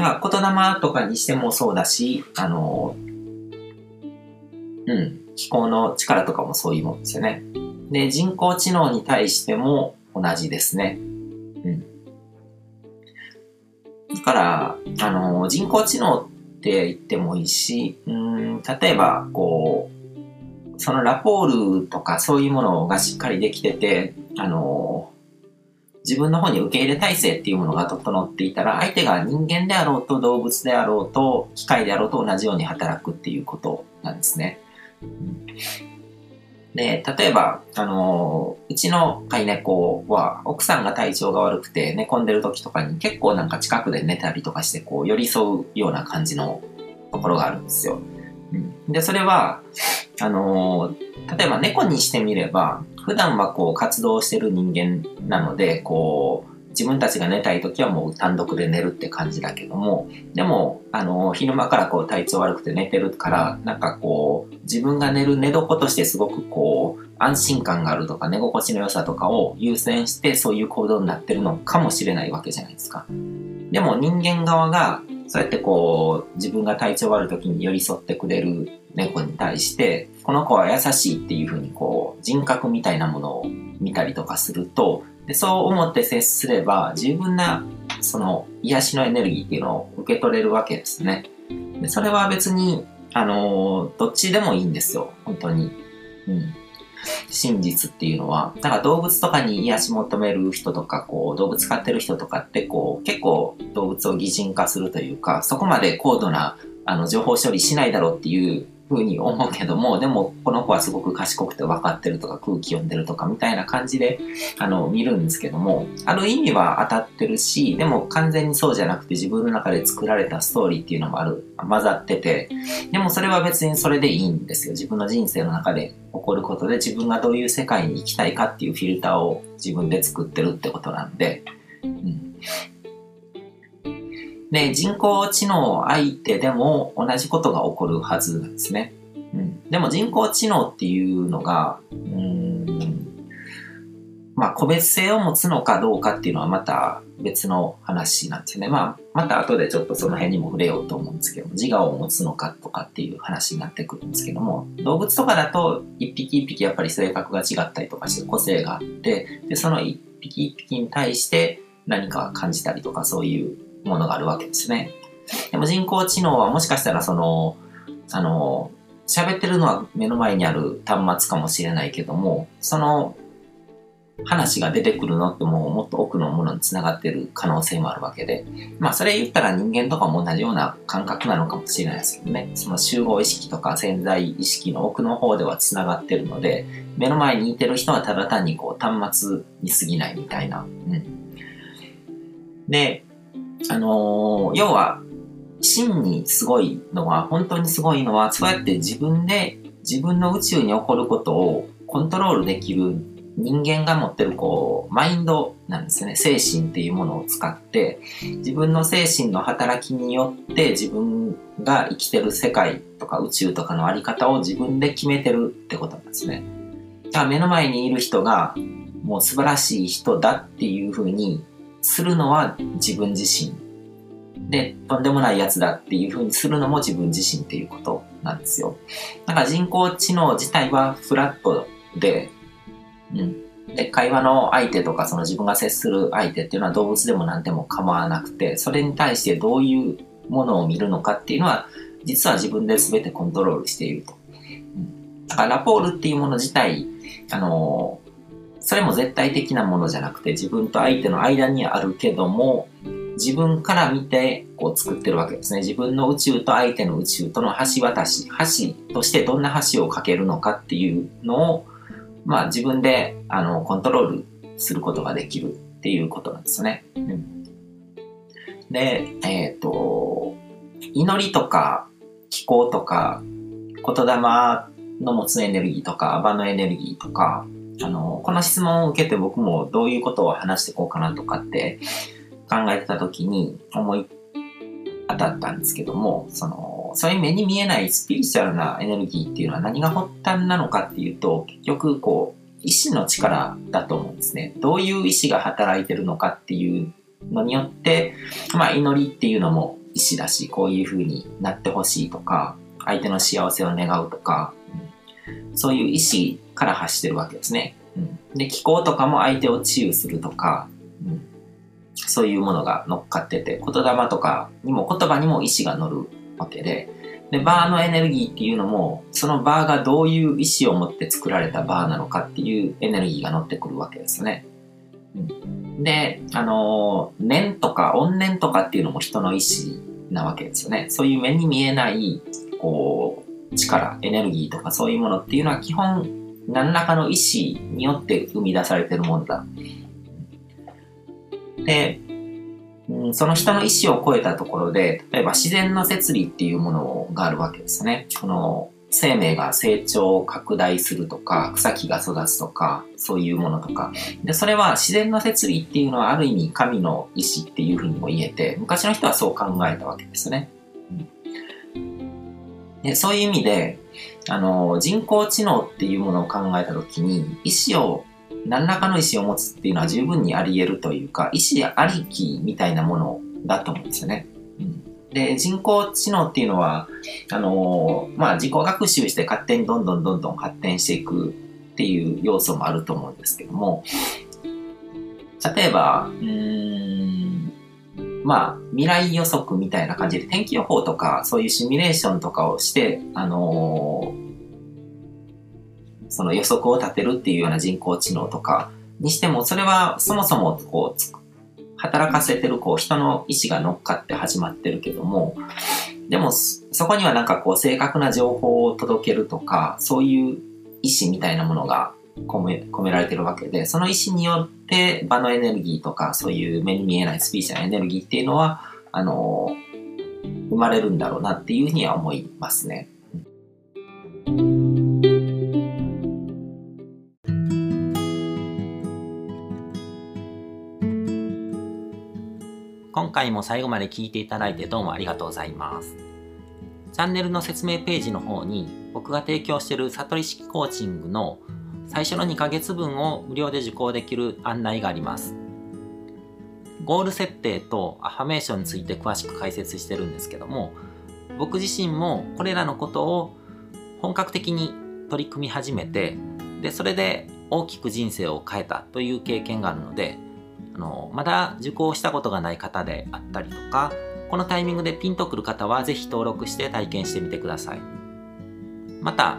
だから言霊とかにしてもそうだし、あの、うん、気候の力とかもそういうもんですよね。で、人工知能に対しても同じですね。うん。だから、あの、人工知能って言ってもいいし、うん、例えば、こう、そのラポールとかそういうものがしっかりできてて、あの、自分の方に受け入れ体制っていうものが整っていたら、相手が人間であろうと動物であろうと機械であろうと同じように働くっていうことなんですね。で、例えば、あのうちの飼い猫は、奥さんが体調が悪くて寝込んでる時とかに結構なんか近くで寝たりとかして、こう、寄り添うような感じのところがあるんですよ。で、それは、あの例えば猫にしてみれば、普段はこう活動してる人間なので、こう、自分たちが寝たい時はもう単独で寝るって感じだけども、でも、あの、昼間からこう体調悪くて寝てるから、なんかこう、自分が寝る寝床としてすごくこう、安心感があるとか寝心地の良さとかを優先してそういう行動になってるのかもしれないわけじゃないですか。でも人間側が、そうやってこう、自分が体調悪い時に寄り添ってくれる猫に対して、この子は優しいっていうふうにこう、人格みたいなものを見たりとかすると、でそう思って接すれば十分なその癒しのエネルギーっていうのを受け取れるわけですね。でそれは別に、あのどっちでもいいんですよ。本当に。うん。真実っていうのは、だから動物とかに癒し求める人とか、こう、動物飼ってる人とかって、こう、結構動物を擬人化するというか、そこまで高度な、あの、情報処理しないだろうっていうふうに思うけども、でもこの子はすごく賢くて分かってるとか空気読んでるとかみたいな感じで、あの、見るんですけども、ある意味は当たってるし、でも完全にそうじゃなくて自分の中で作られたストーリーっていうのもある、混ざってて、でもそれは別にそれでいいんですよ。自分の人生の中で起こることで自分がどういう世界に行きたいかっていうフィルターを自分で作ってるってことなんで、うん。で、人工知能相手でも同じことが起こるはずなんですね。うん、でも人工知能っていうのが、うん、まあ個別性を持つのかどうかっていうのはまた別の話なんですよね。まあ、また後でちょっとその辺にも触れようと思うんですけども、自我を持つのかとかっていう話になってくるんですけども、動物とかだと一匹一匹やっぱり性格が違ったりとかして個性があって、で、その一匹一匹に対して何か感じたりとかそういうものがあるわけですね。でも人工知能はもしかしたらその、あの、喋ってるのは目の前にある端末かもしれないけども、その話が出てくるのってもうもっと奥のものにつながってる可能性もあるわけで、まあそれ言ったら人間とかも同じような感覚なのかもしれないですけどね、その集合意識とか潜在意識の奥の方ではつながってるので、目の前にいてる人はただ単にこう端末に過ぎないみたいな。うん。で、あのー、要は、真にすごいのは、本当にすごいのは、そうやって自分で自分の宇宙に起こることをコントロールできる人間が持ってるこう、マインドなんですね。精神っていうものを使って、自分の精神の働きによって自分が生きてる世界とか宇宙とかのあり方を自分で決めてるってことなんですね。だから目の前にいる人がもう素晴らしい人だっていうふうにするのは自分自身。で、とんでもないやつだっていう風にするのも自分自身っていうことなんですよ。だから人工知能自体はフラットで、うん。で、会話の相手とかその自分が接する相手っていうのは動物でも何でも構わなくて、それに対してどういうものを見るのかっていうのは、実は自分で全てコントロールしていると。うん、だからラポールっていうもの自体、あのそれも絶対的なものじゃなくて自分と相手の間にあるけども自分から見てこう作ってるわけですね。自分の宇宙と相手の宇宙との橋渡し、橋としてどんな橋を架けるのかっていうのを、まあ自分であのコントロールすることができるっていうことなんですね。うん、で、えっ、ー、と、祈りとか気候とか言霊の持つエネルギーとか、場のエネルギーとか、あの、この質問を受けて僕もどういうことを話していこうかなとかって考えてた時に思い当たったんですけども、その、そういう目に見えないスピリチュアルなエネルギーっていうのは何が発端なのかっていうと、結局こう、意志の力だと思うんですね。どういう意志が働いてるのかっていうのによって、まあ祈りっていうのも意思だし、こういう風になってほしいとか、相手の幸せを願うとか、そういう意思から発してるわけですね。うん、で、気候とかも相手を治癒するとか、うん、そういうものが乗っかってて、言霊とかにも言葉にも意思が乗るわけで、で、バーのエネルギーっていうのも、そのバーがどういう意志を持って作られたバーなのかっていうエネルギーが乗ってくるわけですね。うん、で、あの、念とか怨念とかっていうのも人の意志なわけですよね。そういう目に見えない、こう、力、エネルギーとかそういうものっていうのは基本、何らかの意志によって生み出されてるものだ。で、その人の意思を超えたところで、例えば自然の摂理っていうものがあるわけですね。この生命が成長を、拡大するとか、草木が育つとか、そういうものとか。で、それは自然の摂理っていうのはある意味神の意志っていうふうにも言えて、昔の人はそう考えたわけですね。でそういう意味で、あの、人工知能っていうものを考えたときに、意志を何らかの意思を持つっていうのは十分にあり得るというか、意思ありきみたいなものだと思うんですよね。うん、で、人工知能っていうのは、あの、まあ、自己学習して勝手にどんどんどんどん発展していくっていう要素もあると思うんですけども、例えば、うん、まあ、未来予測みたいな感じで天気予報とか、そういうシミュレーションとかをして、あのーその予測を立てるっていうような人工知能とかにしても、それはそもそもこう、働かせてるこう人の意思が乗っかって始まってるけども、でもそこにはなんかこう正確な情報を届けるとか、そういう意思みたいなものが込め込められてるわけで、その意思によって場のエネルギーとか、そういう目に見えないスピーチのエネルギーっていうのは、あの、生まれるんだろうなっていうふうには思いますね。今回も最後まで聞いていただいてどうもありがとうございます。チャンネルの説明ページの方に僕が提供している悟り式コーチングの最初の2ヶ月分を無料で受講できる案内があります。ゴール設定とアファメーションについて詳しく解説してるんですけども、僕自身もこれらのことを本格的に取り組み始めて、で、それで大きく人生を変えたという経験があるので、あのまだ受講したことがない方であったりとかこのタイミングでピンとくる方はぜひ登録して体験してみてくださいまた